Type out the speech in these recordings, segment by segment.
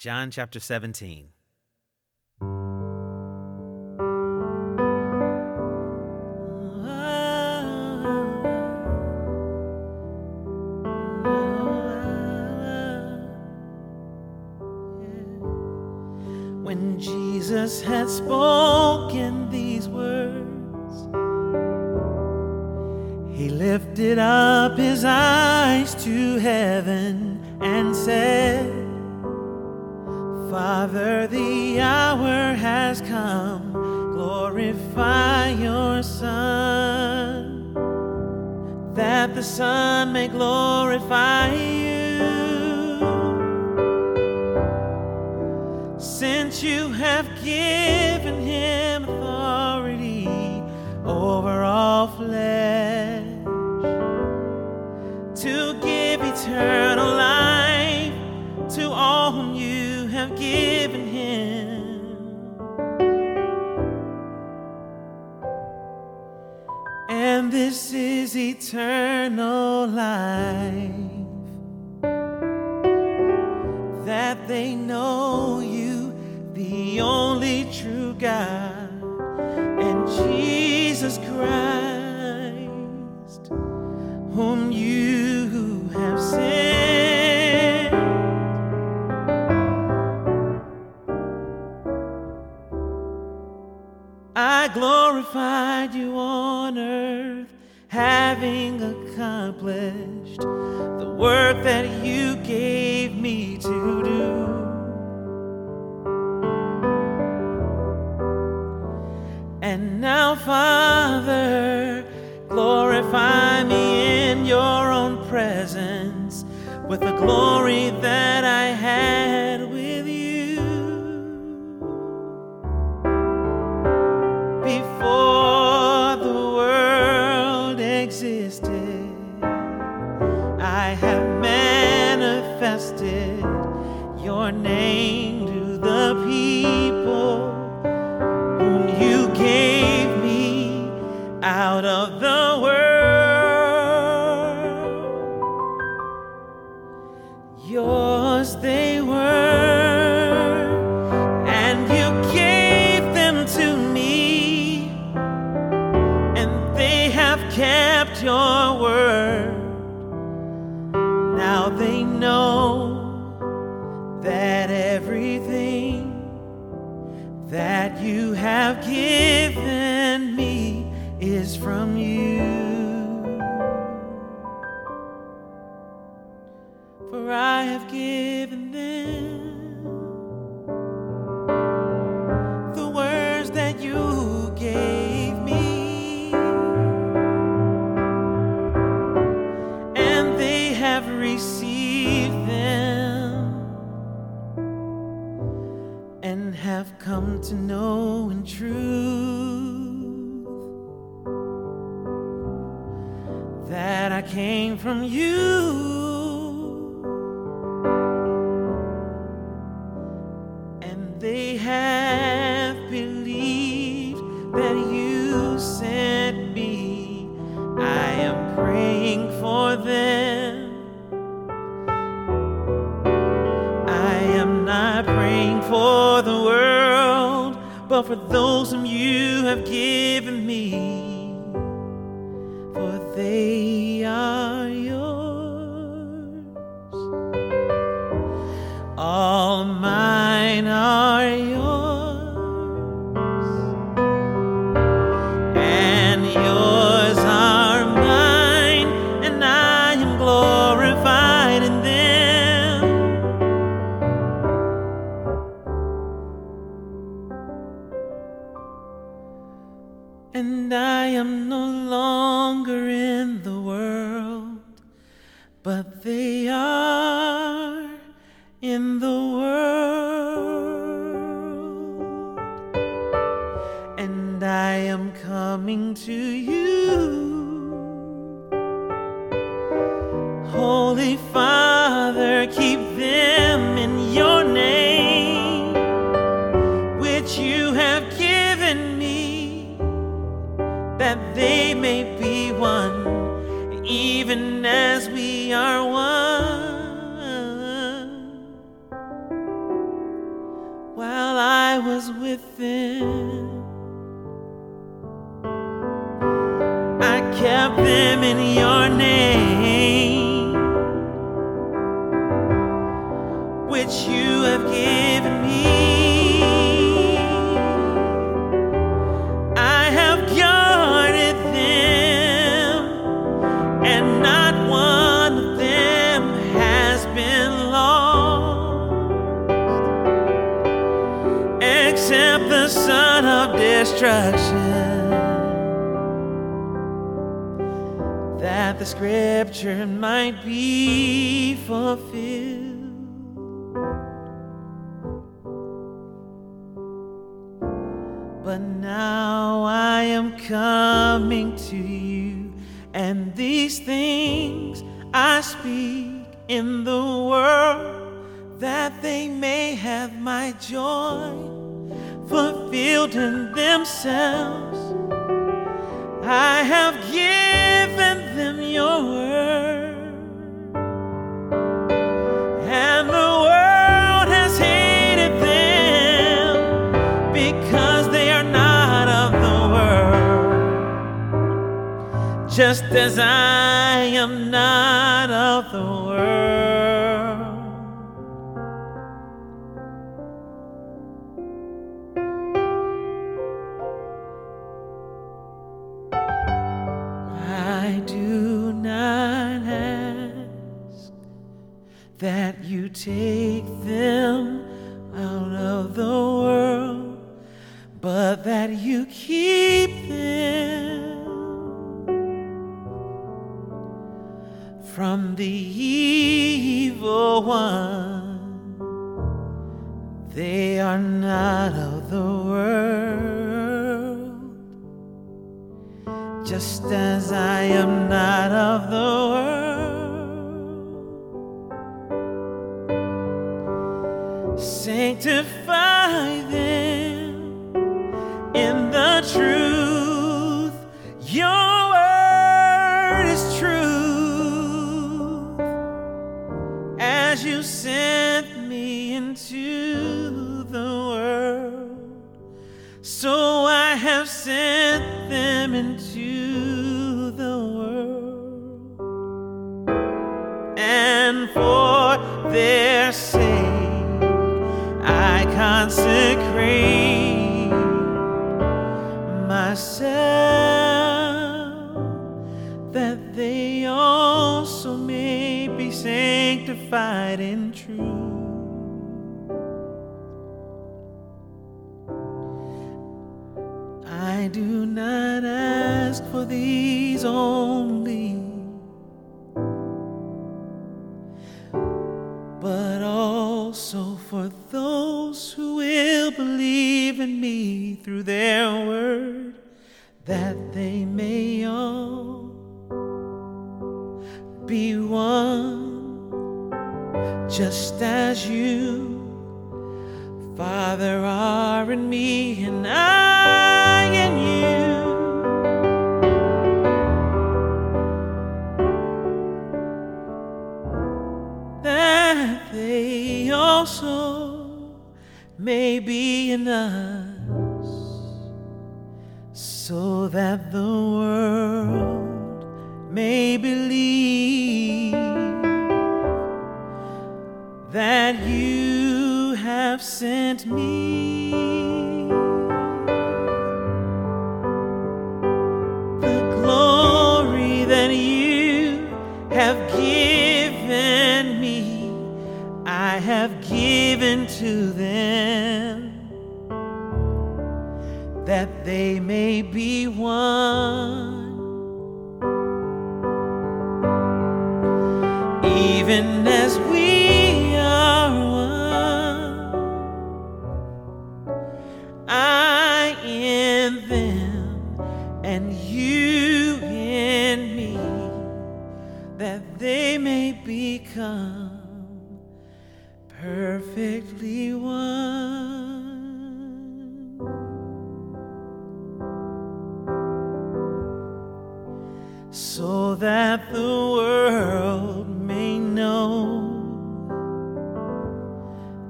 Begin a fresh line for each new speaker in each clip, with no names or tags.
John chapter 17.
When Jesus had spoken these words, he lifted up his eyes to heaven and said, Father, the hour has come. Glorify your Son, that the Son may glorify you. Since you have given him authority over all flesh to give eternal life to all have given him. And this is eternal I glorified you on earth, having accomplished the work that you gave me to do. And now, Father, glorify me in your own presence with the glory that I name to the people whom you gave me out of the have given And they have believed that you sent me. I am praying for them. I am not praying for the world, but for those whom you have given me, And I am no longer in the world, but they are in the world. And I am coming to you. Holy Father, keep them in your name, as we are one. while I was with them. I kept them in your name, which you have given me. Son of destruction. that the scripture might be fulfilled. But now I am coming to you, and these things I speak in the world that they may have my joy fulfilled in themselves. I have given them your word, and the world has hated them because they are not of the world, just as I am not of the world. That you take them out of the world, but that you keep them from the evil one. They are not of the world just as I am not of As you sent me into the world, so I have sent them into sanctified in truth. I do not ask for these only, but also for those who will believe in me through their word, that just as you, Father, are in me and I in you. That they also may be in us, so that the that you have sent me. The glory that you have given me, I have given to them, that they may be one. even become perfectly one. so that the world may know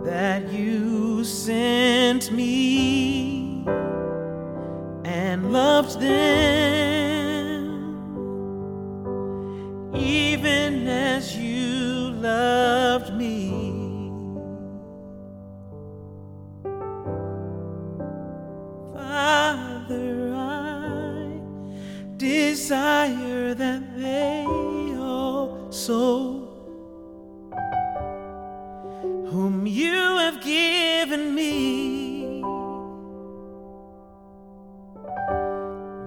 that you sent me and loved them even as you loved me. Father, I desire that they also whom you have given me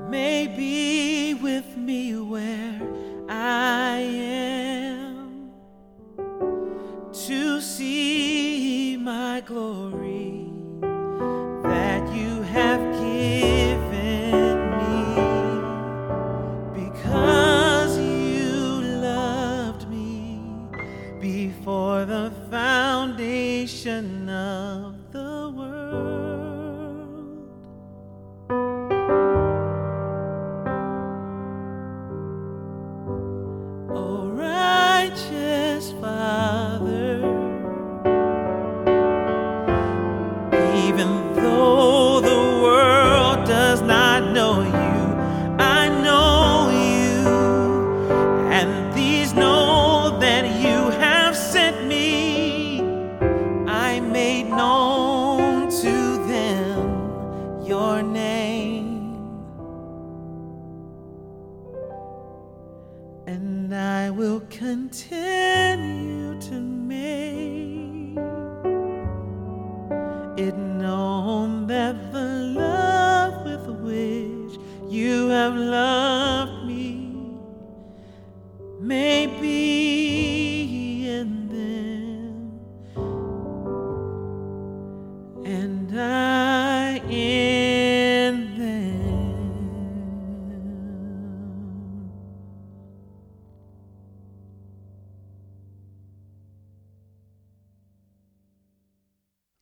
may be with me where glory that you have given me. Because you loved me before the foundation of